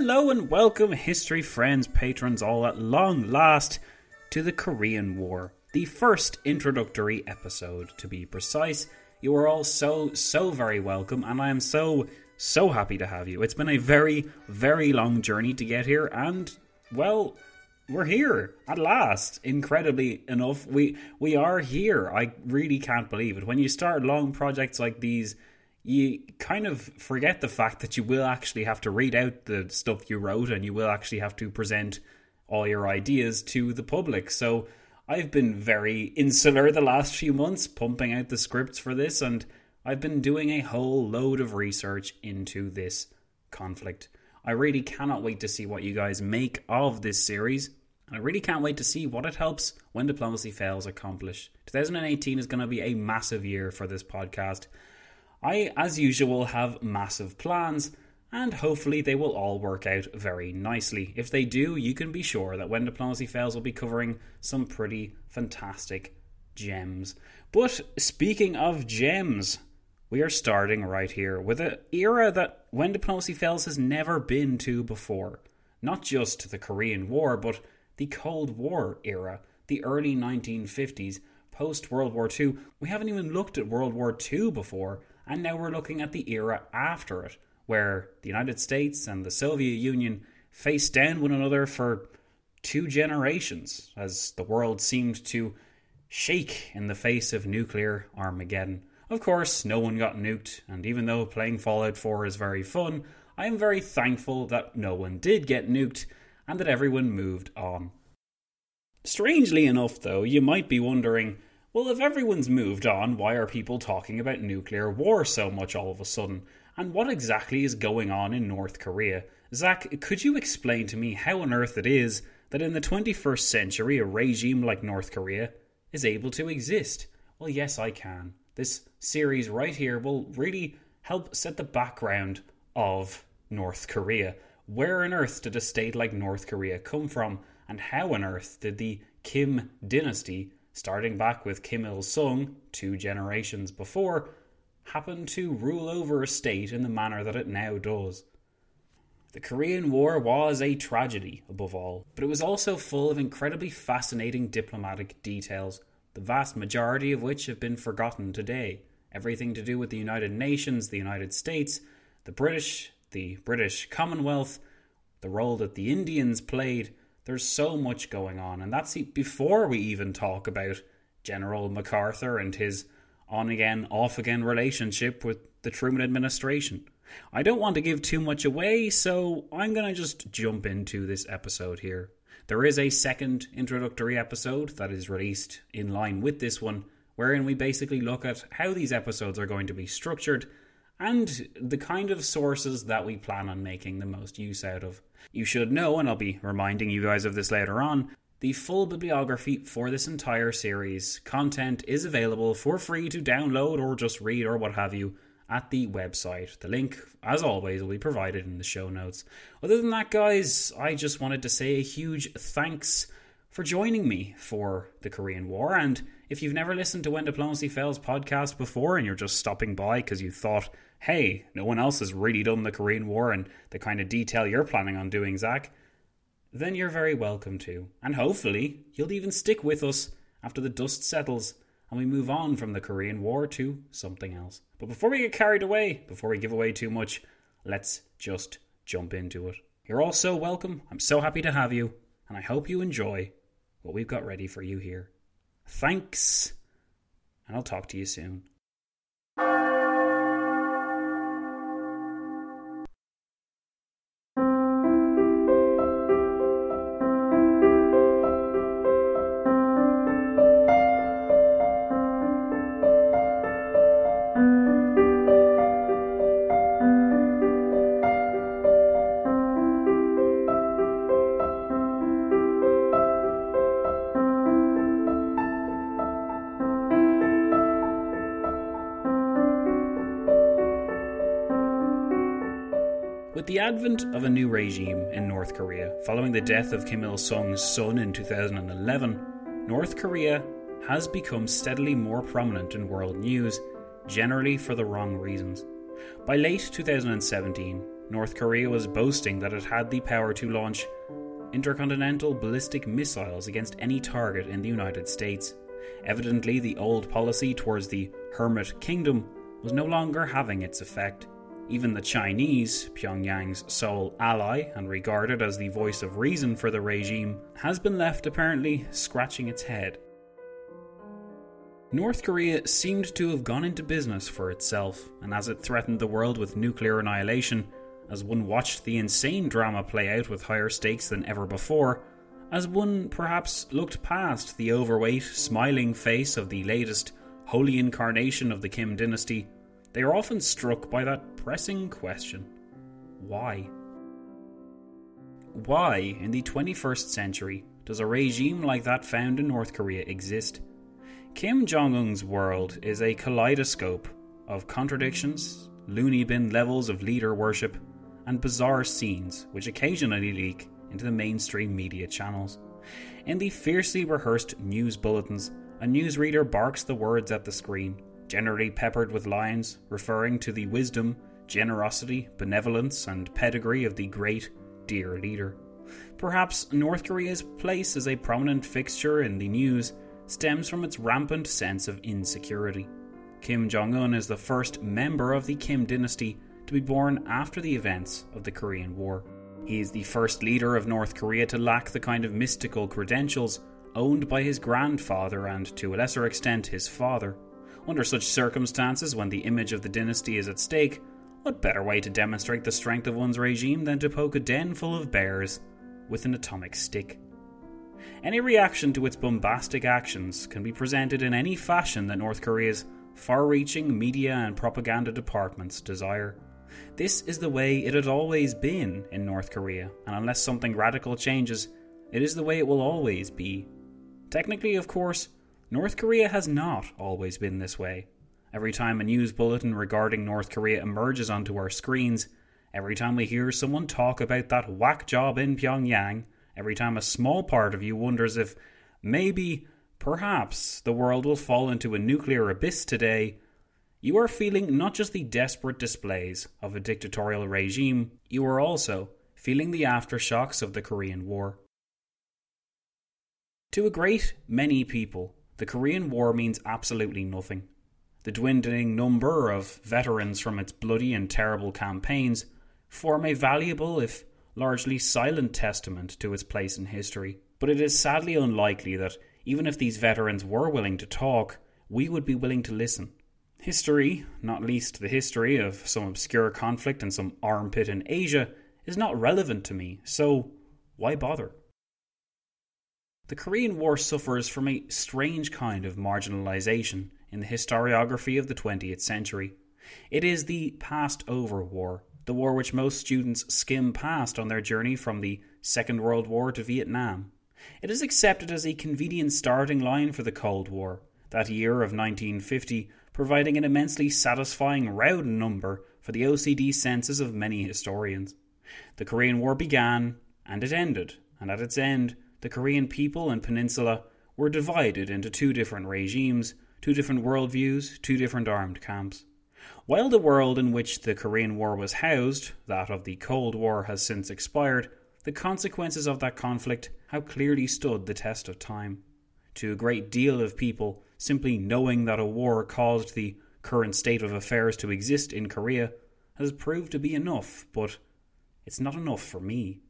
Hello and welcome, history friends, patrons, all at long last, to the Korean War. The first introductory episode, to be precise. You are all so, so very welcome, and I am so, so happy to have you. It's been a very, very long journey to get here, and, well, we're here at last. Incredibly enough, we we are here. I really can't believe it. When you start long projects like these, you kind of forget the fact that you will actually have to read out the stuff you wrote and you will actually have to present all your ideas to the public. So I've been very insular the last few months, pumping out the scripts for this, and I've been doing a whole load of research into this conflict. I really cannot wait to see what you guys make of this series. And I really can't wait to see what it helps when diplomacy fails accomplish. 2018 is going to be a massive year for this podcast. I, as usual, have massive plans, and hopefully they will all work out very nicely. If they do, you can be sure that when diplomacy fails, we'll be covering some pretty fantastic gems. But speaking of gems, we are starting right here with an era that when diplomacy fails has never been to before. Not just the Korean War, but the Cold War era, the early 1950s, post World War II. We haven't even looked at World War II before, and now we're looking at the era after it, where the United States and the Soviet Union faced down one another for two generations as the world seemed to shake in the face of nuclear Armageddon. Of course, no one got nuked, and even though playing Fallout 4 is very fun, I am very thankful that no one did get nuked and that everyone moved on. Strangely enough, though, you might be wondering Well, if everyone's moved on, why are people talking about nuclear war so much all of a sudden? And what exactly is going on in North Korea? Zach, could you explain to me how on earth it is that in the 21st century a regime like North Korea is able to exist? Well, yes, I can. This series right here will really help set the background of North Korea. Where on earth did a state like North Korea come from, and how on earth did the Kim dynasty, starting back with Kim Il sung two generations before, happened to rule over a state in the manner that it now does? The Korean War was a tragedy, above all, but it was also full of incredibly fascinating diplomatic details, the vast majority of which have been forgotten today. Everything to do with the United Nations, the United States, the British, the British Commonwealth, the role that the Indians played. There's so much going on, and that's before we even talk about General MacArthur and his on again, off again relationship with the Truman administration. I don't want to give too much away, so I'm going to just jump into this episode here. There is a second introductory episode that is released in line with this one, wherein we basically look at how these episodes are going to be structured and the kind of sources that we plan on making the most use out of. You should know, and I'll be reminding you guys of this later on, the full bibliography for this entire series content is available for free to download or just read or what have you at the website. The link, as always, will be provided in the show notes. Other than that, guys, I just wanted to say a huge thanks for joining me for the Korean War. And if you've never listened to When Diplomacy Fails podcast before and you're just stopping by because you thought, hey, no one else has really done the Korean War and the kind of detail you're planning on doing, Zach, then you're very welcome to. And hopefully, you'll even stick with us after the dust settles and we move on from the Korean War to something else. But before we get carried away, before we give away too much, let's just jump into it. You're all so welcome. I'm so happy to have you, and I hope you enjoy what we've got ready for you here. Thanks, and I'll talk to you soon. The advent of a new regime in North Korea, following the death of Kim Il sung's son in 2011, North Korea has become steadily more prominent in world news, generally for the wrong reasons. By late 2017, North Korea was boasting that it had the power to launch intercontinental ballistic missiles against any target in the United States. Evidently, the old policy towards the Hermit Kingdom was no longer having its effect. Even the Chinese, Pyongyang's sole ally and regarded as the voice of reason for the regime, has been left apparently scratching its head. North Korea seemed to have gone into business for itself, and as it threatened the world with nuclear annihilation, as one watched the insane drama play out with higher stakes than ever before, as one perhaps looked past the overweight, smiling face of the latest holy incarnation of the Kim dynasty they are often struck by that pressing question why? Why, in the 21st century, does a regime like that found in North Korea exist? Kim Jong un's world is a kaleidoscope of contradictions, loony bin levels of leader worship, and bizarre scenes which occasionally leak into the mainstream media channels. In the fiercely rehearsed news bulletins, a newsreader barks the words at the screen generally peppered with lines referring to the wisdom, generosity, benevolence, and pedigree of the great, dear leader. Perhaps North Korea's place as a prominent fixture in the news stems from its rampant sense of insecurity. Kim Jong un is the first member of the Kim dynasty to be born after the events of the Korean War. He is the first leader of North Korea to lack the kind of mystical credentials owned by his grandfather and, to a lesser extent, his father. Under such circumstances, when the image of the dynasty is at stake, what better way to demonstrate the strength of one's regime than to poke a den full of bears with an atomic stick? Any reaction to its bombastic actions can be presented in any fashion that North Korea's far reaching media and propaganda departments desire. This is the way it had always been in North Korea, and unless something radical changes, it is the way it will always be. Technically, of course, North Korea has not always been this way. Every time a news bulletin regarding North Korea emerges onto our screens, every time we hear someone talk about that whack job in Pyongyang, every time a small part of you wonders if maybe, perhaps, the world will fall into a nuclear abyss today, you are feeling not just the desperate displays of a dictatorial regime, you are also feeling the aftershocks of the Korean War. To a great many people, the Korean War means absolutely nothing. The dwindling number of veterans from its bloody and terrible campaigns form a valuable, if largely silent, testament to its place in history. But it is sadly unlikely that, even if these veterans were willing to talk, we would be willing to listen. History, not least the history of some obscure conflict in some armpit in Asia, is not relevant to me, so why bother? The Korean War suffers from a strange kind of marginalization in the historiography of the 20th century. It is the passed over war, the war which most students skim past on their journey from the Second World War to Vietnam. It is accepted as a convenient starting line for the Cold War, that year of 1950 providing an immensely satisfying round number for the OCD senses of many historians. The Korean War began, and it ended, and at its end, the Korean people and peninsula were divided into two different regimes, two different worldviews, two different armed camps. While the world in which the Korean War was housed, that of the Cold War, has since expired, the consequences of that conflict have clearly stood the test of time. To a great deal of people, simply knowing that a war caused the current state of affairs to exist in Korea has proved to be enough, but it's not enough for me.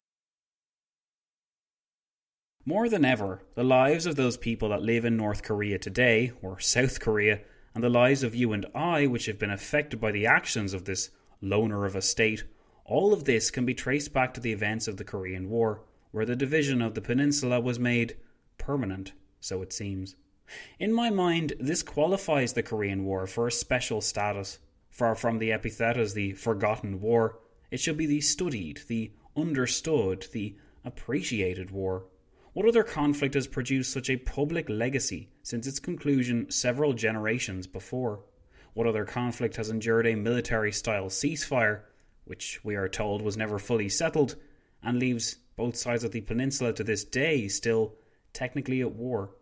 More than ever, the lives of those people that live in North Korea today, or South Korea, and the lives of you and I, which have been affected by the actions of this loner of a state, all of this can be traced back to the events of the Korean War, where the division of the peninsula was made permanent, so it seems. In my mind, this qualifies the Korean War for a special status. Far from the epithet as the forgotten war, it should be the studied, the understood, the appreciated war. What other conflict has produced such a public legacy since its conclusion several generations before? What other conflict has endured a military style ceasefire, which we are told was never fully settled, and leaves both sides of the peninsula to this day still technically at war?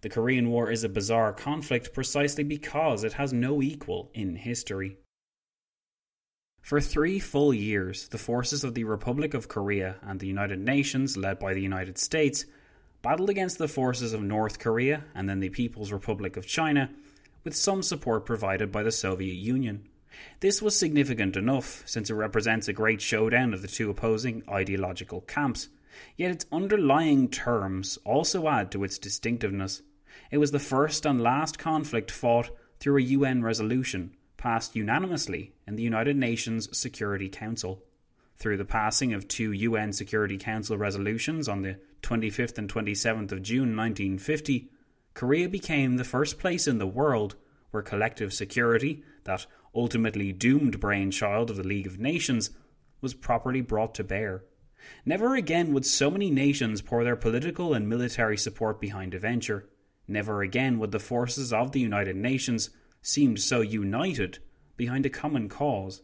The Korean War is a bizarre conflict precisely because it has no equal in history. For three full years, the forces of the Republic of Korea and the United Nations, led by the United States, battled against the forces of North Korea and then the People's Republic of China, with some support provided by the Soviet Union. This was significant enough, since it represents a great showdown of the two opposing ideological camps, yet its underlying terms also add to its distinctiveness. It was the first and last conflict fought through a UN resolution passed unanimously in the United Nations Security Council. Through the passing of two UN Security Council resolutions on the 25th and 27th of June 1950, Korea became the first place in the world where collective security, that ultimately doomed brainchild of the League of Nations, was properly brought to bear. Never again would so many nations pour their political and military support behind a venture. Never again would the forces of the United Nations seem so united behind a common cause.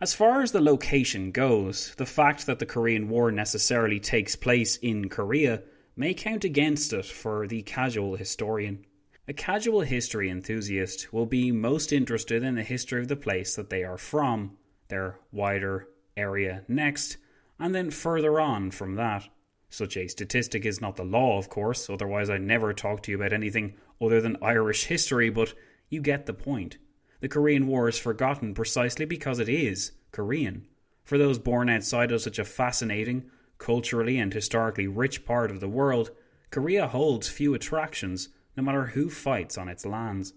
As far as the location goes, the fact that the Korean War necessarily takes place in Korea may count against it for the casual historian. A casual history enthusiast will be most interested in the history of the place that they are from, their wider area next, and then further on from that. Such a statistic is not the law, of course, otherwise I'd never talk to you about anything other than Irish history, but you get the point. The Korean War is forgotten precisely because it is Korean. For those born outside of such a fascinating, culturally and historically rich part of the world, Korea holds few attractions, no matter who fights on its lands.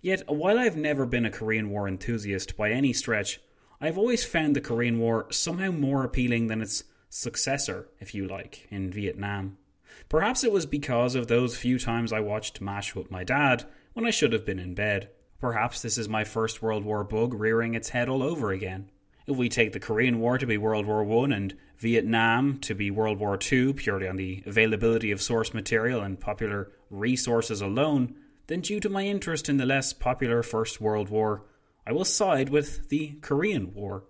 Yet, while I've never been a Korean War enthusiast by any stretch, I've always found the Korean War somehow more appealing than its successor, if you like, in Vietnam. Perhaps it was because of those few times I watched MASH with my dad when I should have been in bed. Perhaps this is my First World War bug rearing its head all over again. If we take the Korean War to be World War One and Vietnam to be World War Two purely on the availability of source material and popular resources alone, then due to my interest in the less popular First World War, I will side with the Korean War.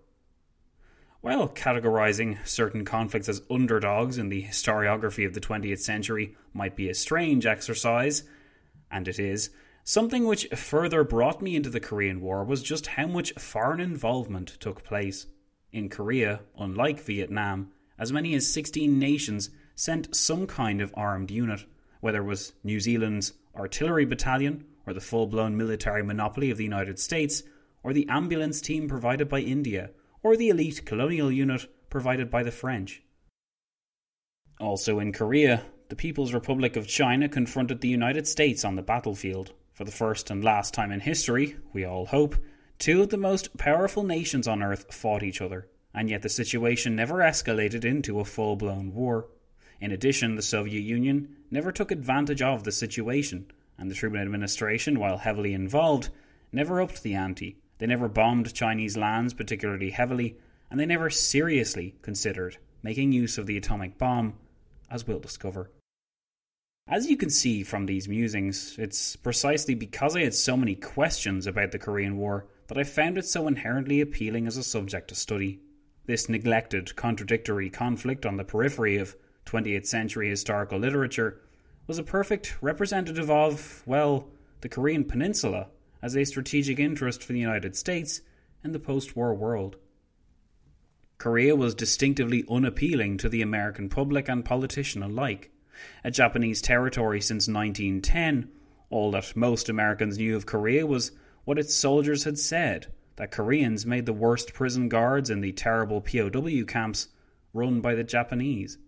While categorizing certain conflicts as underdogs in the historiography of the 20th century might be a strange exercise, and it is, something which further brought me into the Korean War was just how much foreign involvement took place. In Korea, unlike Vietnam, as many as 16 nations sent some kind of armed unit, whether it was New Zealand's artillery battalion, or the full blown military monopoly of the United States, or the ambulance team provided by India or the elite colonial unit provided by the French. Also in Korea, the People's Republic of China confronted the United States on the battlefield. For the first and last time in history, we all hope, two of the most powerful nations on earth fought each other, and yet the situation never escalated into a full blown war. In addition, the Soviet Union never took advantage of the situation, and the Truman administration, while heavily involved, never upped the ante they never bombed Chinese lands particularly heavily, and they never seriously considered making use of the atomic bomb, as we'll discover. As you can see from these musings, it's precisely because I had so many questions about the Korean War that I found it so inherently appealing as a subject to study. This neglected, contradictory conflict on the periphery of 20th century historical literature was a perfect representative of, well, the Korean Peninsula as a strategic interest for the United States and the post war world. Korea was distinctively unappealing to the American public and politician alike. A Japanese territory since 1910, all that most Americans knew of Korea was what its soldiers had said that Koreans made the worst prison guards in the terrible POW camps run by the Japanese.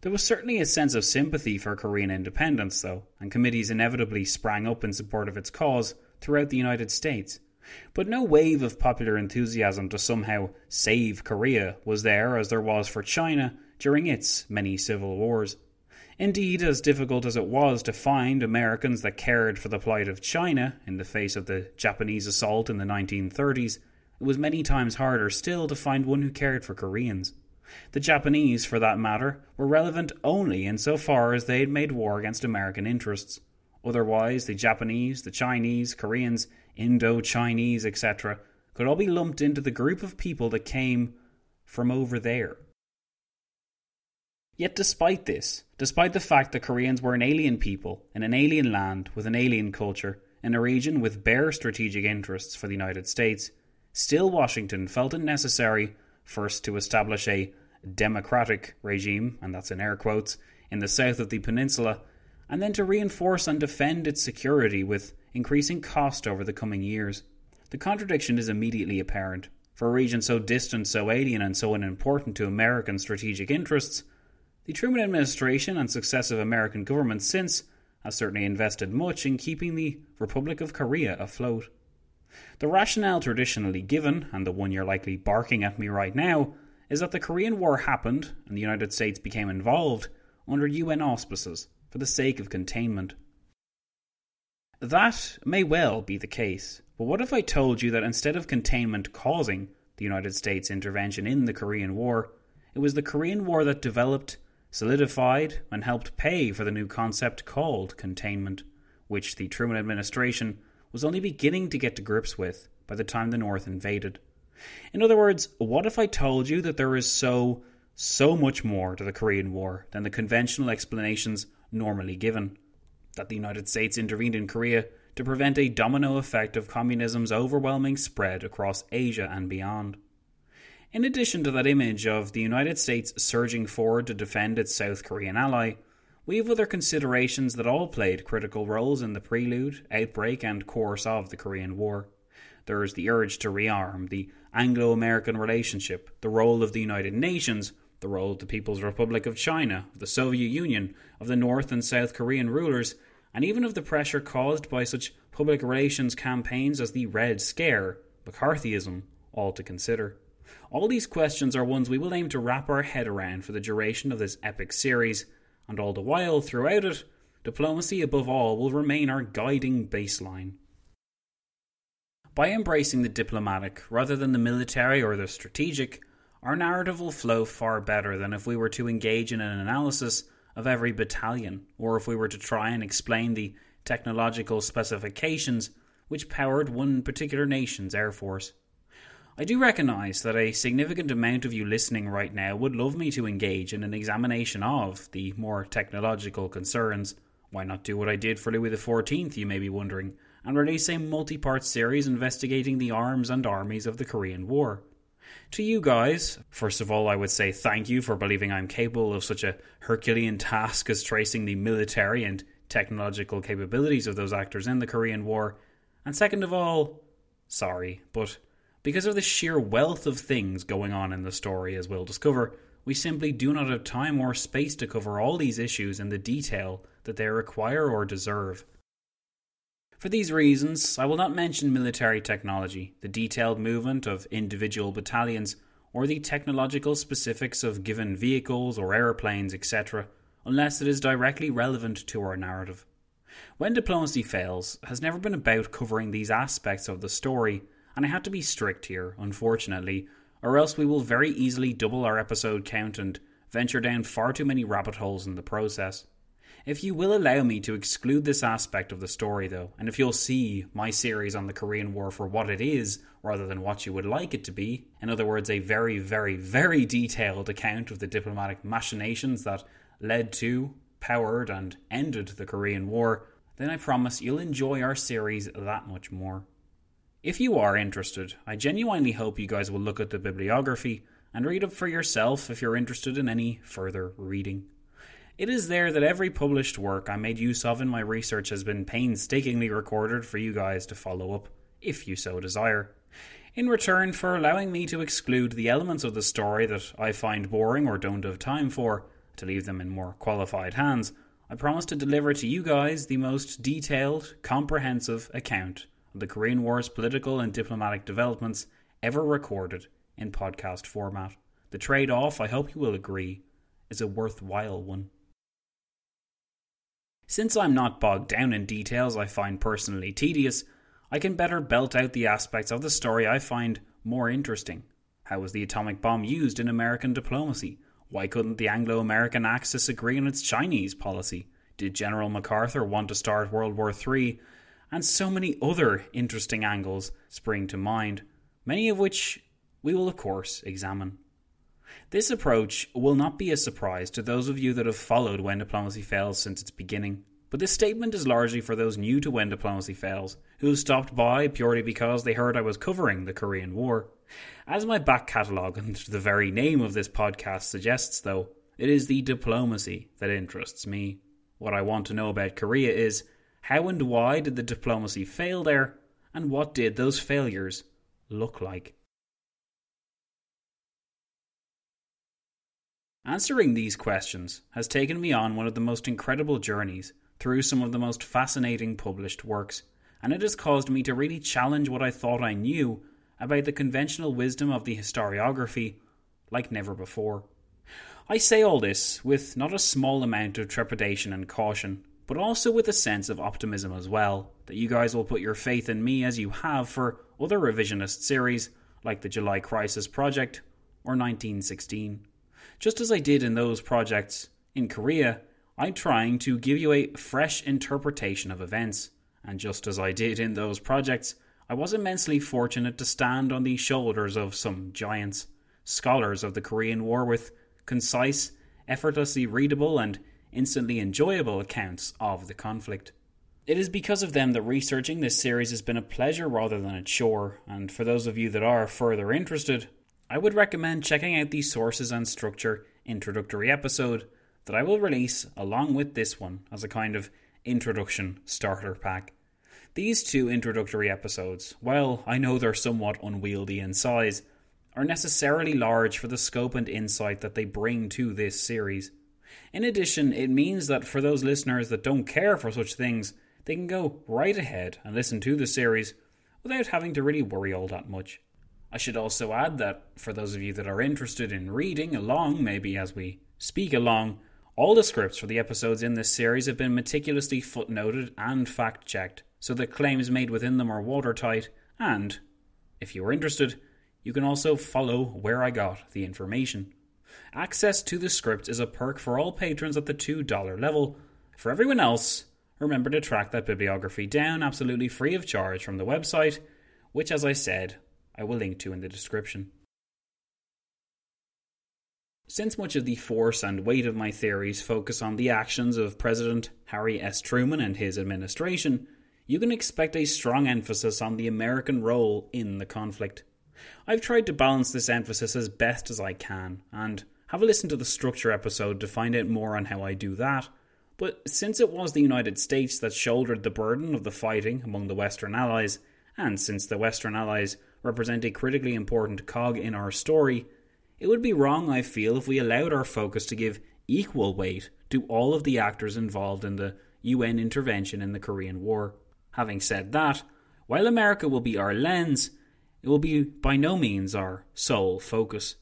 There was certainly a sense of sympathy for Korean independence, though, and committees inevitably sprang up in support of its cause throughout the United States. But no wave of popular enthusiasm to somehow save Korea was there as there was for China during its many civil wars. Indeed, as difficult as it was to find Americans that cared for the plight of China in the face of the Japanese assault in the 1930s, it was many times harder still to find one who cared for Koreans. The Japanese, for that matter, were relevant only in so far as they had made war against American interests. Otherwise, the Japanese, the Chinese, Koreans, Indo Chinese, etc., could all be lumped into the group of people that came from over there. Yet, despite this, despite the fact that Koreans were an alien people in an alien land with an alien culture, in a region with bare strategic interests for the United States, still Washington felt it necessary first to establish a democratic regime, and that's in air quotes, in the south of the peninsula, and then to reinforce and defend its security with increasing cost over the coming years. The contradiction is immediately apparent. For a region so distant, so alien, and so unimportant to American strategic interests, the Truman administration and successive American governments since have certainly invested much in keeping the Republic of Korea afloat. The rationale traditionally given, and the one you're likely barking at me right now, is that the Korean War happened and the United States became involved under UN auspices for the sake of containment. That may well be the case, but what if I told you that instead of containment causing the United States intervention in the Korean War, it was the Korean War that developed, solidified, and helped pay for the new concept called containment, which the Truman administration was only beginning to get to grips with by the time the North invaded. In other words, what if I told you that there is so, so much more to the Korean War than the conventional explanations normally given? That the United States intervened in Korea to prevent a domino effect of communism's overwhelming spread across Asia and beyond. In addition to that image of the United States surging forward to defend its South Korean ally, we have other considerations that all played critical roles in the prelude, outbreak, and course of the Korean War. There is the urge to rearm, the Anglo American relationship, the role of the United Nations, the role of the People's Republic of China, of the Soviet Union, of the North and South Korean rulers, and even of the pressure caused by such public relations campaigns as the Red Scare, McCarthyism, all to consider. All these questions are ones we will aim to wrap our head around for the duration of this epic series, and all the while, throughout it, diplomacy above all will remain our guiding baseline. By embracing the diplomatic rather than the military or the strategic, our narrative will flow far better than if we were to engage in an analysis of every battalion, or if we were to try and explain the technological specifications which powered one particular nation's air force. I do recognise that a significant amount of you listening right now would love me to engage in an examination of the more technological concerns. Why not do what I did for Louis XIV, you may be wondering, and release a multi part series investigating the arms and armies of the Korean War? To you guys, first of all, I would say thank you for believing I'm capable of such a Herculean task as tracing the military and technological capabilities of those actors in the Korean War. And second of all, sorry, but because of the sheer wealth of things going on in the story, as we'll discover, we simply do not have time or space to cover all these issues in the detail that they require or deserve. For these reasons, I will not mention military technology, the detailed movement of individual battalions, or the technological specifics of given vehicles or aeroplanes, etc., unless it is directly relevant to our narrative. When Diplomacy Fails has never been about covering these aspects of the story, and I had to be strict here, unfortunately, or else we will very easily double our episode count and venture down far too many rabbit holes in the process. If you will allow me to exclude this aspect of the story, though, and if you'll see my series on the Korean War for what it is rather than what you would like it to be, in other words, a very, very, very detailed account of the diplomatic machinations that led to, powered, and ended the Korean War, then I promise you'll enjoy our series that much more. If you are interested, I genuinely hope you guys will look at the bibliography and read up for yourself if you're interested in any further reading. It is there that every published work I made use of in my research has been painstakingly recorded for you guys to follow up, if you so desire. In return for allowing me to exclude the elements of the story that I find boring or don't have time for, to leave them in more qualified hands, I promise to deliver to you guys the most detailed, comprehensive account of the Korean War's political and diplomatic developments ever recorded in podcast format. The trade off, I hope you will agree, is a worthwhile one. Since I'm not bogged down in details I find personally tedious, I can better belt out the aspects of the story I find more interesting. How was the atomic bomb used in American diplomacy? Why couldn't the Anglo American Axis agree on its Chinese policy? Did General MacArthur want to start World War III? And so many other interesting angles spring to mind, many of which we will, of course, examine. This approach will not be a surprise to those of you that have followed When Diplomacy Fails since its beginning, but this statement is largely for those new to When Diplomacy Fails, who stopped by purely because they heard I was covering the Korean War. As my back catalogue and the very name of this podcast suggests, though, it is the diplomacy that interests me. What I want to know about Korea is how and why did the diplomacy fail there, and what did those failures look like? Answering these questions has taken me on one of the most incredible journeys through some of the most fascinating published works, and it has caused me to really challenge what I thought I knew about the conventional wisdom of the historiography like never before. I say all this with not a small amount of trepidation and caution, but also with a sense of optimism as well, that you guys will put your faith in me as you have for other revisionist series like the July Crisis Project or 1916. Just as I did in those projects in Korea, I'm trying to give you a fresh interpretation of events, and just as I did in those projects, I was immensely fortunate to stand on the shoulders of some giants, scholars of the Korean War with concise, effortlessly readable, and instantly enjoyable accounts of the conflict. It is because of them that researching this series has been a pleasure rather than a chore, and for those of you that are further interested, I would recommend checking out the sources and structure introductory episode that I will release along with this one as a kind of introduction starter pack. These two introductory episodes, while I know they're somewhat unwieldy in size, are necessarily large for the scope and insight that they bring to this series. In addition, it means that for those listeners that don't care for such things, they can go right ahead and listen to the series without having to really worry all that much. I should also add that for those of you that are interested in reading along, maybe as we speak along, all the scripts for the episodes in this series have been meticulously footnoted and fact checked, so that claims made within them are watertight, and, if you are interested, you can also follow where I got the information. Access to the script is a perk for all patrons at the $2 level. For everyone else, remember to track that bibliography down absolutely free of charge from the website, which, as I said, I will link to in the description. Since much of the force and weight of my theories focus on the actions of President Harry S. Truman and his administration, you can expect a strong emphasis on the American role in the conflict. I've tried to balance this emphasis as best as I can, and have a listen to the structure episode to find out more on how I do that. But since it was the United States that shouldered the burden of the fighting among the Western Allies, and since the Western Allies represent a critically important cog in our story, it would be wrong, I feel, if we allowed our focus to give equal weight to all of the actors involved in the UN intervention in the Korean War. Having said that, while America will be our lens, it will be by no means our sole focus.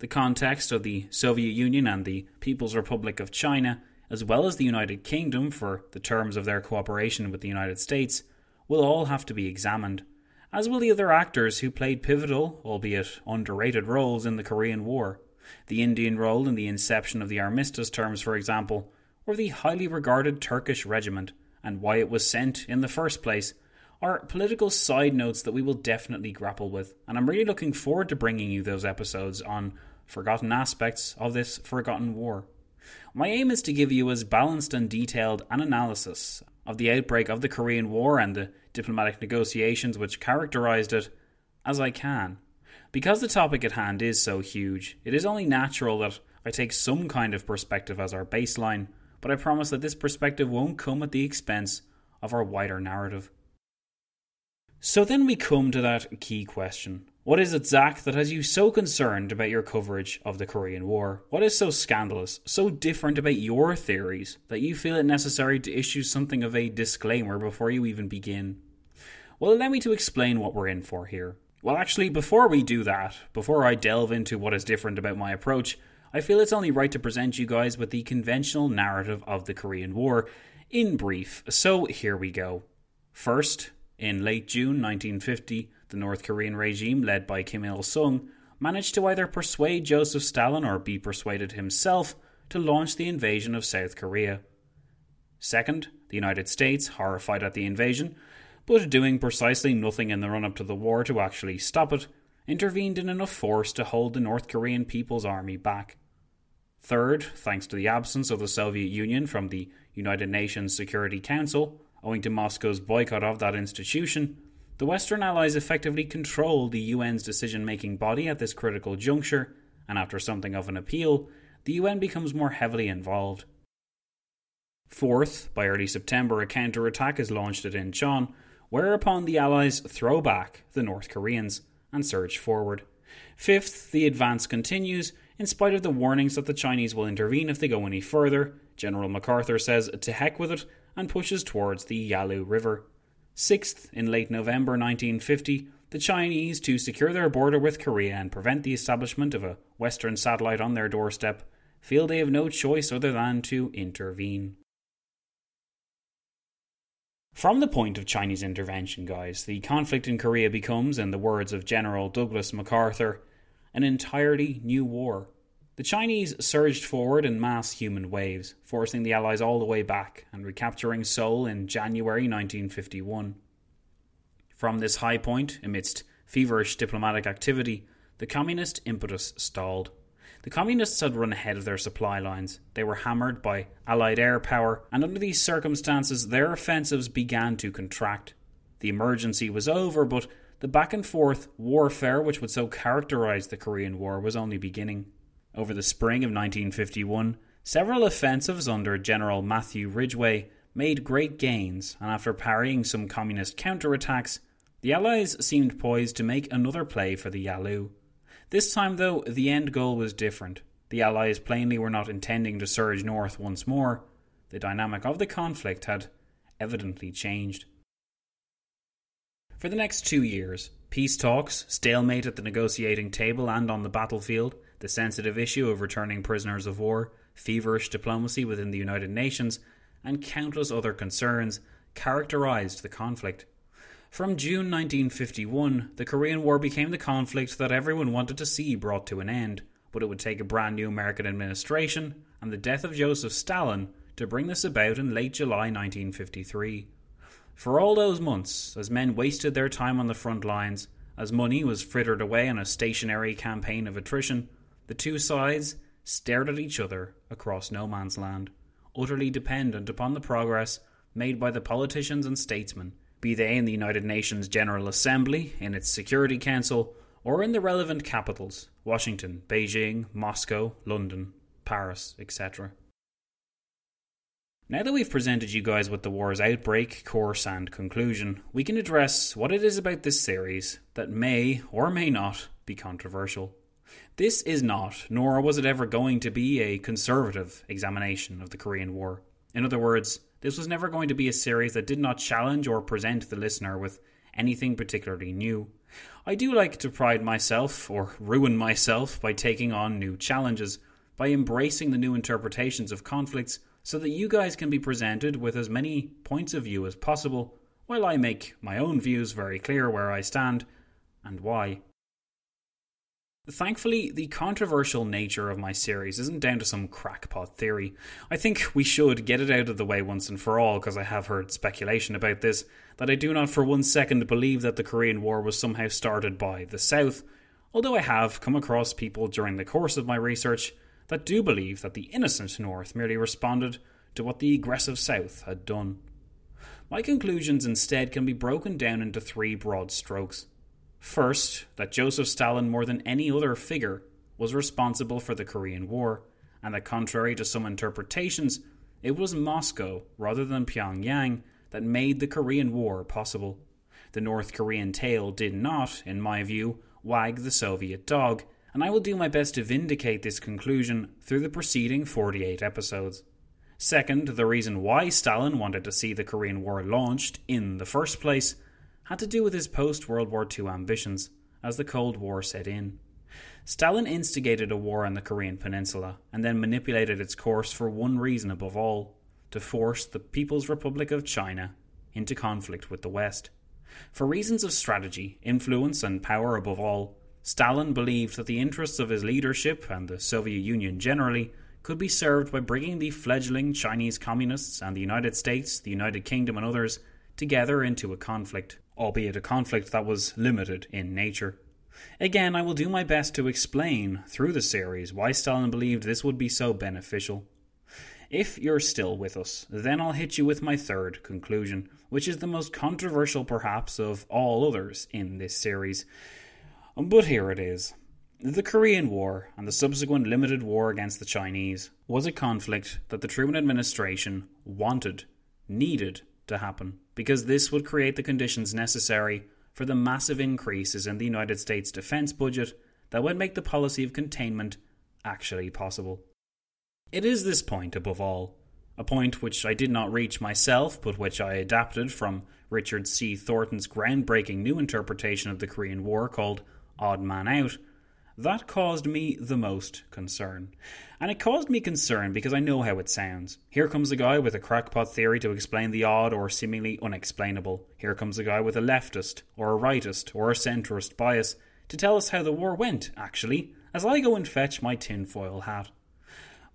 The context of the Soviet Union and the People's Republic of China, as well as the United Kingdom for the terms of their cooperation with the United States, will all have to be examined, as will the other actors who played pivotal, albeit underrated, roles in the Korean War. The Indian role in the inception of the armistice terms, for example, or the highly regarded Turkish regiment, and why it was sent in the first place are political side notes that we will definitely grapple with, and I'm really looking forward to bringing you those episodes on forgotten aspects of this forgotten war. My aim is to give you as balanced and detailed an analysis of the outbreak of the Korean War and the diplomatic negotiations which characterized it as I can. Because the topic at hand is so huge, it is only natural that I take some kind of perspective as our baseline, but I promise that this perspective won't come at the expense of our wider narrative. So then we come to that key question. What is it, Zach, that has you so concerned about your coverage of the Korean War? What is so scandalous, so different about your theories, that you feel it necessary to issue something of a disclaimer before you even begin? Well, allow me to explain what we're in for here. Well, actually, before we do that, before I delve into what is different about my approach, I feel it's only right to present you guys with the conventional narrative of the Korean War in brief. So here we go. First, in late June 1950, the North Korean regime, led by Kim Il sung, managed to either persuade Joseph Stalin or be persuaded himself to launch the invasion of South Korea. Second, the United States, horrified at the invasion, but doing precisely nothing in the run up to the war to actually stop it, intervened in enough force to hold the North Korean People's Army back. Third, thanks to the absence of the Soviet Union from the United Nations Security Council, Owing to Moscow's boycott of that institution, the Western Allies effectively controlled the UN's decision making body at this critical juncture, and after something of an appeal, the UN becomes more heavily involved. Fourth, by early September, a counter-attack is launched at Incheon, whereupon the Allies throw back the North Koreans and surge forward. Fifth, the advance continues, in spite of the warnings that the Chinese will intervene if they go any further. General MacArthur says, to heck with it, and pushes towards the Yalu River. Sixth, in late November 1950, the Chinese, to secure their border with Korea and prevent the establishment of a Western satellite on their doorstep, feel they have no choice other than to intervene. From the point of Chinese intervention, guys, the conflict in Korea becomes, in the words of General Douglas MacArthur, an entirely new war. The Chinese surged forward in mass human waves, forcing the Allies all the way back and recapturing Seoul in January 1951. From this high point, amidst feverish diplomatic activity, the communist impetus stalled. The communists had run ahead of their supply lines. They were hammered by Allied air power, and under these circumstances, their offensives began to contract. The emergency was over, but the back and forth warfare which would so characterize the Korean War was only beginning. Over the spring of 1951, several offensives under General Matthew Ridgway made great gains, and after parrying some communist counterattacks, the Allies seemed poised to make another play for the Yalu. This time, though, the end goal was different. The Allies plainly were not intending to surge north once more. The dynamic of the conflict had evidently changed. For the next two years, Peace talks, stalemate at the negotiating table and on the battlefield, the sensitive issue of returning prisoners of war, feverish diplomacy within the United Nations, and countless other concerns characterized the conflict. From June 1951, the Korean War became the conflict that everyone wanted to see brought to an end, but it would take a brand new American administration and the death of Joseph Stalin to bring this about in late July 1953. For all those months, as men wasted their time on the front lines, as money was frittered away on a stationary campaign of attrition, the two sides stared at each other across no man's land, utterly dependent upon the progress made by the politicians and statesmen, be they in the United Nations General Assembly, in its Security Council, or in the relevant capitals Washington, Beijing, Moscow, London, Paris, etc. Now that we've presented you guys with the war's outbreak, course, and conclusion, we can address what it is about this series that may or may not be controversial. This is not, nor was it ever going to be, a conservative examination of the Korean War. In other words, this was never going to be a series that did not challenge or present the listener with anything particularly new. I do like to pride myself, or ruin myself, by taking on new challenges, by embracing the new interpretations of conflicts, so that you guys can be presented with as many points of view as possible, while I make my own views very clear where I stand and why. Thankfully, the controversial nature of my series isn't down to some crackpot theory. I think we should get it out of the way once and for all, because I have heard speculation about this, that I do not for one second believe that the Korean War was somehow started by the South, although I have come across people during the course of my research that do believe that the innocent North merely responded to what the aggressive South had done. My conclusions instead can be broken down into three broad strokes. First, that Joseph Stalin, more than any other figure, was responsible for the Korean War, and that contrary to some interpretations, it was Moscow rather than Pyongyang that made the Korean War possible. The North Korean tail did not, in my view, wag the Soviet dog, and I will do my best to vindicate this conclusion through the preceding 48 episodes. Second, the reason why Stalin wanted to see the Korean War launched in the first place had to do with his post World War II ambitions as the Cold War set in. Stalin instigated a war on the Korean Peninsula and then manipulated its course for one reason above all to force the People's Republic of China into conflict with the West. For reasons of strategy, influence, and power above all, Stalin believed that the interests of his leadership and the Soviet Union generally could be served by bringing the fledgling Chinese communists and the United States, the United Kingdom, and others together into a conflict albeit a conflict that was limited in nature. Again, I will do my best to explain through the series why Stalin believed this would be so beneficial. If you're still with us, then I'll hit you with my third conclusion, which is the most controversial perhaps of all others in this series. But here it is. The Korean War and the subsequent limited war against the Chinese was a conflict that the Truman administration wanted, needed to happen because this would create the conditions necessary for the massive increases in the United States defense budget that would make the policy of containment actually possible. It is this point, above all, a point which I did not reach myself, but which I adapted from Richard C. Thornton's groundbreaking new interpretation of the Korean War called Odd Man Out, that caused me the most concern. And it caused me concern because I know how it sounds. Here comes a guy with a crackpot theory to explain the odd or seemingly unexplainable. Here comes a guy with a leftist, or a rightist, or a centrist bias to tell us how the war went, actually, as I go and fetch my tinfoil hat.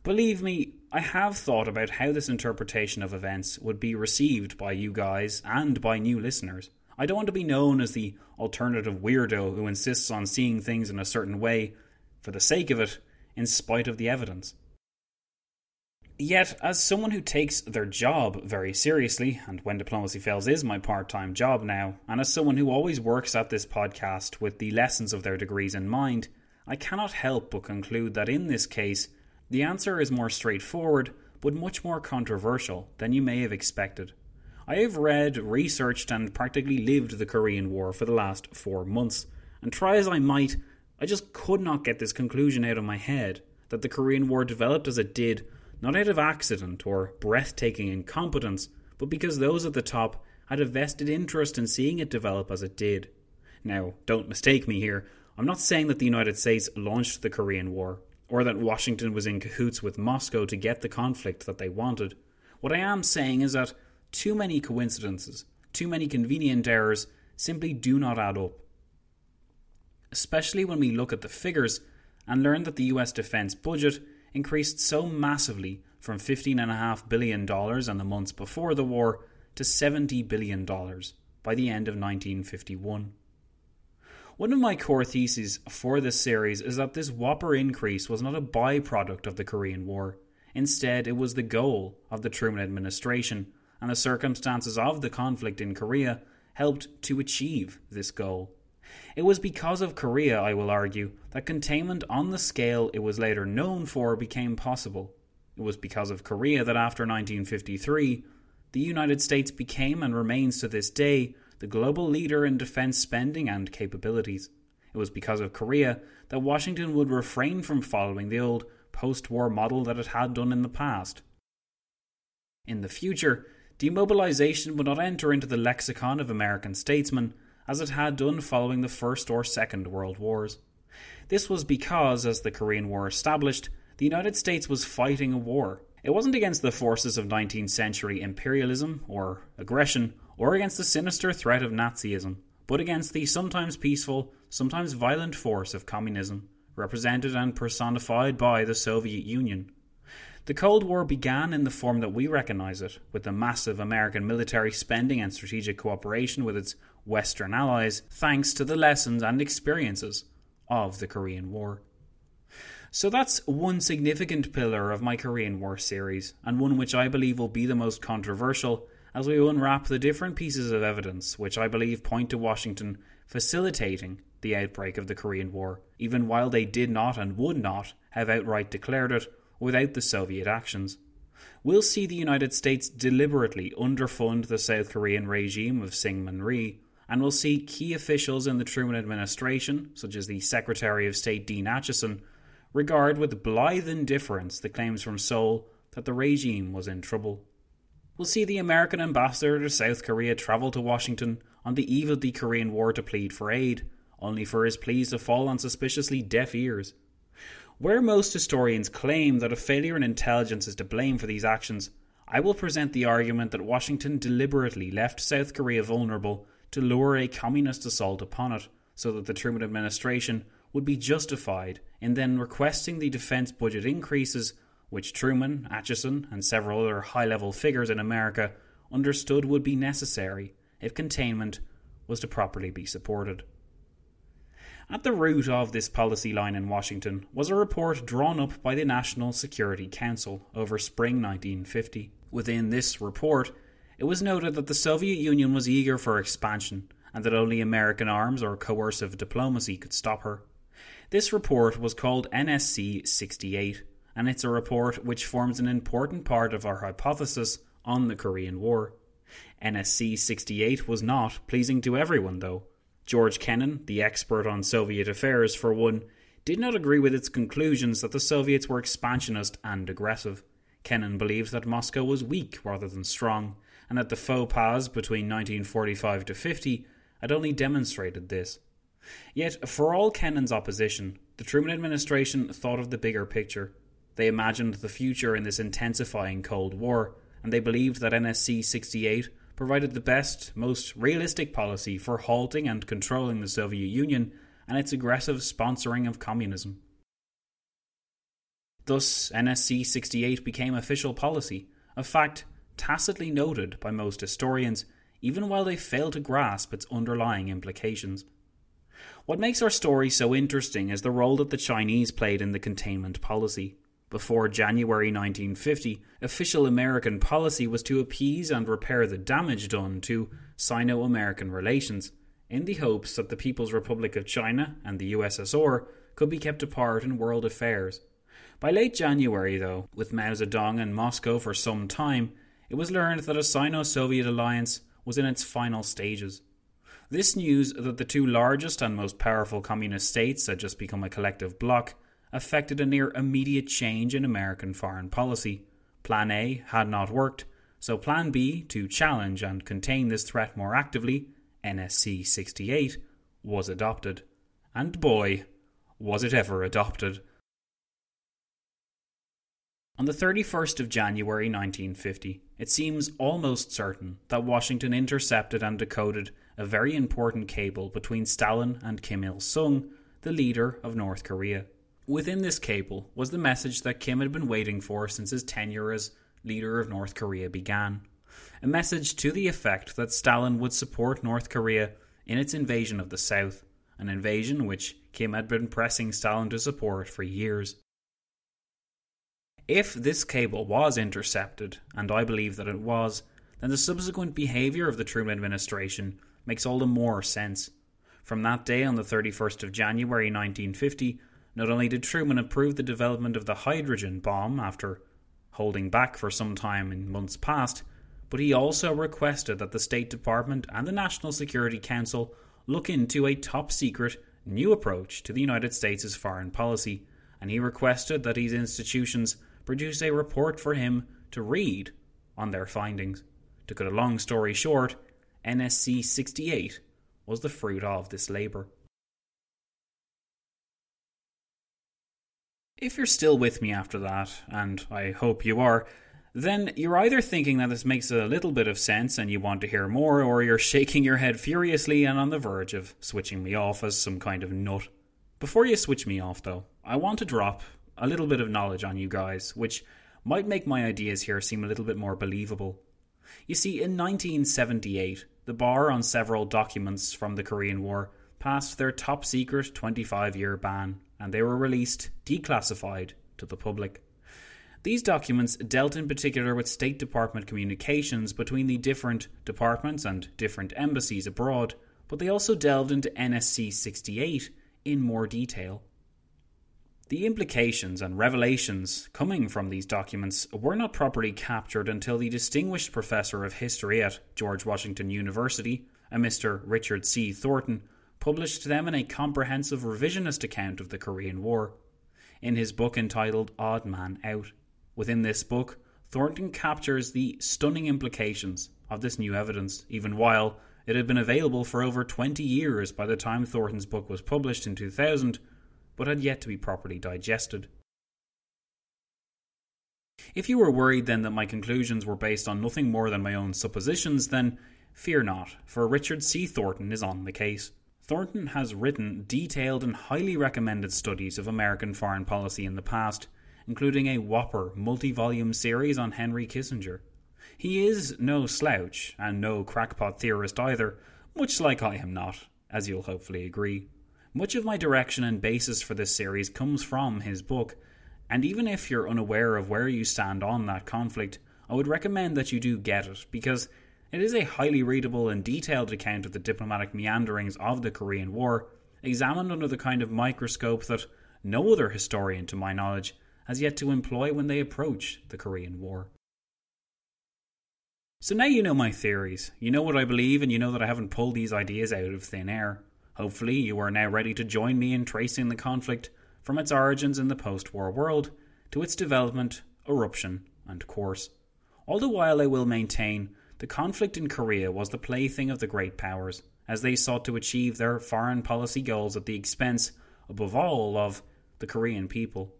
Believe me, I have thought about how this interpretation of events would be received by you guys and by new listeners. I don't want to be known as the alternative weirdo who insists on seeing things in a certain way for the sake of it, in spite of the evidence. Yet, as someone who takes their job very seriously, and when diplomacy fails is my part time job now, and as someone who always works at this podcast with the lessons of their degrees in mind, I cannot help but conclude that in this case, the answer is more straightforward, but much more controversial than you may have expected. I have read, researched, and practically lived the Korean War for the last four months, and try as I might, I just could not get this conclusion out of my head that the Korean War developed as it did, not out of accident or breathtaking incompetence, but because those at the top had a vested interest in seeing it develop as it did. Now, don't mistake me here. I'm not saying that the United States launched the Korean War, or that Washington was in cahoots with Moscow to get the conflict that they wanted. What I am saying is that too many coincidences, too many convenient errors, simply do not add up. Especially when we look at the figures and learn that the US defense budget increased so massively from $15.5 billion in the months before the war to $70 billion by the end of 1951. One of my core theses for this series is that this whopper increase was not a byproduct of the Korean War. Instead, it was the goal of the Truman administration, and the circumstances of the conflict in Korea helped to achieve this goal. It was because of Korea, I will argue, that containment on the scale it was later known for became possible. It was because of Korea that after 1953, the United States became and remains to this day the global leader in defense spending and capabilities. It was because of Korea that Washington would refrain from following the old post war model that it had done in the past. In the future, demobilization would not enter into the lexicon of American statesmen as it had done following the First or Second World Wars. This was because, as the Korean War established, the United States was fighting a war. It wasn't against the forces of 19th century imperialism or aggression, or against the sinister threat of Nazism, but against the sometimes peaceful, sometimes violent force of communism, represented and personified by the Soviet Union. The Cold War began in the form that we recognize it, with the massive American military spending and strategic cooperation with its Western allies, thanks to the lessons and experiences of the Korean War. So that's one significant pillar of my Korean War series, and one which I believe will be the most controversial as we unwrap the different pieces of evidence which I believe point to Washington facilitating the outbreak of the Korean War, even while they did not and would not have outright declared it without the Soviet actions. We'll see the United States deliberately underfund the South Korean regime of Syngman Rhee, and we'll see key officials in the Truman administration, such as the Secretary of State Dean Acheson, regard with blithe indifference the claims from Seoul that the regime was in trouble We'll see the American ambassador to South Korea travel to Washington on the eve of the Korean War to plead for aid, only for his pleas to fall on suspiciously deaf ears. Where most historians claim that a failure in intelligence is to blame for these actions, I will present the argument that Washington deliberately left South Korea vulnerable to lure a communist assault upon it, so that the Truman administration would be justified in then requesting the defense budget increases which Truman, Acheson, and several other high level figures in America understood would be necessary if containment was to properly be supported. At the root of this policy line in Washington was a report drawn up by the National Security Council over spring 1950. Within this report, it was noted that the Soviet Union was eager for expansion and that only American arms or coercive diplomacy could stop her. This report was called NSC 68 and it's a report which forms an important part of our hypothesis on the Korean War. NSC 68 was not pleasing to everyone, though. George Kennan, the expert on Soviet affairs, for one, did not agree with its conclusions that the Soviets were expansionist and aggressive. Kennan believed that Moscow was weak rather than strong, and that the faux pas between 1945 to 50 had only demonstrated this. Yet, for all Kennan's opposition, the Truman administration thought of the bigger picture. They imagined the future in this intensifying Cold War, and they believed that NSC 68 provided the best, most realistic policy for halting and controlling the Soviet Union and its aggressive sponsoring of communism. Thus, NSC 68 became official policy, a fact tacitly noted by most historians, even while they fail to grasp its underlying implications. What makes our story so interesting is the role that the Chinese played in the containment policy. Before January 1950, official American policy was to appease and repair the damage done to Sino American relations, in the hopes that the People's Republic of China and the USSR could be kept apart in world affairs. By late January, though, with Mao Zedong in Moscow for some time, it was learned that a Sino Soviet alliance was in its final stages. This news that the two largest and most powerful communist states had just become a collective bloc affected a near immediate change in American foreign policy. Plan A had not worked, so Plan B, to challenge and contain this threat more actively, NSC 68, was adopted. And boy, was it ever adopted. On the 31st of January 1950, it seems almost certain that Washington intercepted and decoded a very important cable between Stalin and Kim Il sung, the leader of North Korea. Within this cable was the message that Kim had been waiting for since his tenure as leader of North Korea began. A message to the effect that Stalin would support North Korea in its invasion of the South, an invasion which Kim had been pressing Stalin to support for years. If this cable was intercepted, and I believe that it was, then the subsequent behaviour of the Truman administration makes all the more sense. From that day on the 31st of January 1950, not only did Truman approve the development of the hydrogen bomb after holding back for some time in months past, but he also requested that the State Department and the National Security Council look into a top secret new approach to the United States' foreign policy, and he requested that these institutions produce a report for him to read on their findings. To cut a long story short, NSC 68 was the fruit of this labour. If you're still with me after that, and I hope you are, then you're either thinking that this makes a little bit of sense and you want to hear more, or you're shaking your head furiously and on the verge of switching me off as some kind of nut. Before you switch me off, though, I want to drop a little bit of knowledge on you guys, which might make my ideas here seem a little bit more believable. You see, in 1978, the bar on several documents from the Korean War passed their top secret 25 year ban, and they were released declassified to the public. These documents dealt in particular with State Department communications between the different departments and different embassies abroad, but they also delved into NSC 68 in more detail. The implications and revelations coming from these documents were not properly captured until the distinguished professor of history at George Washington University, a Mr. Richard C. Thornton, published them in a comprehensive revisionist account of the Korean War. In his book entitled Odd Man Out. Within this book, Thornton captures the stunning implications of this new evidence, even while it had been available for over 20 years by the time Thornton's book was published in 2000 but had yet to be properly digested. If you were worried then that my conclusions were based on nothing more than my own suppositions, then fear not, for Richard C. Thornton is on the case. Thornton has written detailed and highly recommended studies of American foreign policy in the past, including a whopper multi volume series on Henry Kissinger. He is no slouch, and no crackpot theorist either, much like I am not, as you'll hopefully agree. Much of my direction and basis for this series comes from his book, and even if you're unaware of where you stand on that conflict, I would recommend that you do get it, because it is a highly readable and detailed account of the diplomatic meanderings of the Korean War, examined under the kind of microscope that no other historian, to my knowledge, has yet to employ when they approach the Korean War. So now you know my theories, you know what I believe, and you know that I haven't pulled these ideas out of thin air. Hopefully, you are now ready to join me in tracing the conflict from its origins in the post war world to its development, eruption, and course. All the while, I will maintain the conflict in Korea was the plaything of the great powers, as they sought to achieve their foreign policy goals at the expense, above all, of the Korean people.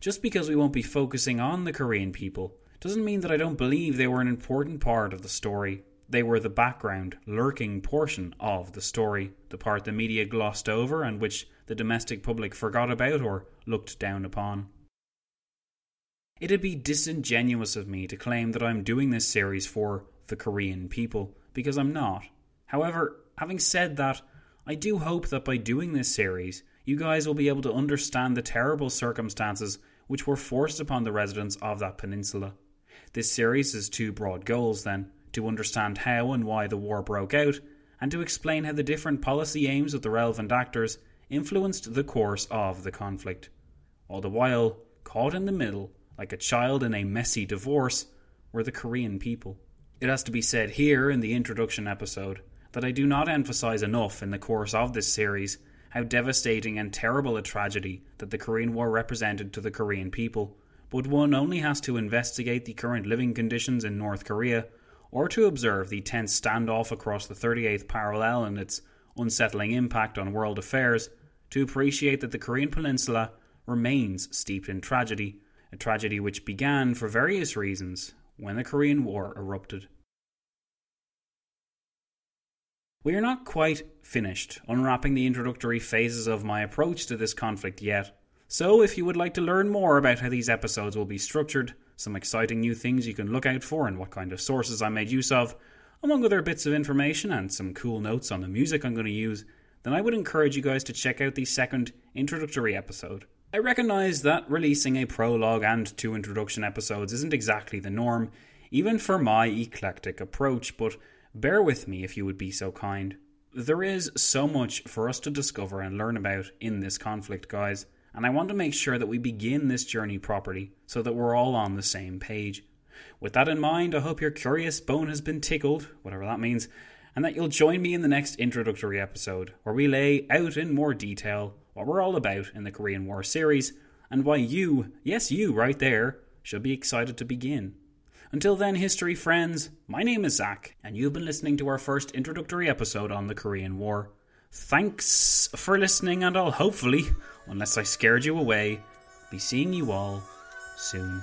Just because we won't be focusing on the Korean people doesn't mean that I don't believe they were an important part of the story they were the background, lurking portion of the story, the part the media glossed over and which the domestic public forgot about or looked down upon. It'd be disingenuous of me to claim that I'm doing this series for the Korean people, because I'm not. However, having said that, I do hope that by doing this series, you guys will be able to understand the terrible circumstances which were forced upon the residents of that peninsula. This series has two broad goals, then to understand how and why the war broke out, and to explain how the different policy aims of the relevant actors influenced the course of the conflict. All the while, caught in the middle, like a child in a messy divorce, were the Korean people. It has to be said here in the introduction episode that I do not emphasize enough in the course of this series how devastating and terrible a tragedy that the Korean War represented to the Korean people, but one only has to investigate the current living conditions in North Korea or to observe the tense standoff across the 38th parallel and its unsettling impact on world affairs to appreciate that the Korean Peninsula remains steeped in tragedy, a tragedy which began for various reasons when the Korean War erupted. We are not quite finished unwrapping the introductory phases of my approach to this conflict yet, so if you would like to learn more about how these episodes will be structured, some exciting new things you can look out for, and what kind of sources I made use of, among other bits of information and some cool notes on the music I'm going to use, then I would encourage you guys to check out the second introductory episode. I recognise that releasing a prologue and two introduction episodes isn't exactly the norm, even for my eclectic approach, but bear with me if you would be so kind. There is so much for us to discover and learn about in this conflict, guys, and I want to make sure that we begin this journey properly so that we're all on the same page. With that in mind, I hope your curious bone has been tickled, whatever that means, and that you'll join me in the next introductory episode, where we lay out in more detail what we're all about in the Korean War series, and why you, yes, you right there, should be excited to begin. Until then, history friends, my name is Zach, and you've been listening to our first introductory episode on the Korean War. Thanks for listening, and I'll hopefully, unless I scared you away, be seeing you all soon.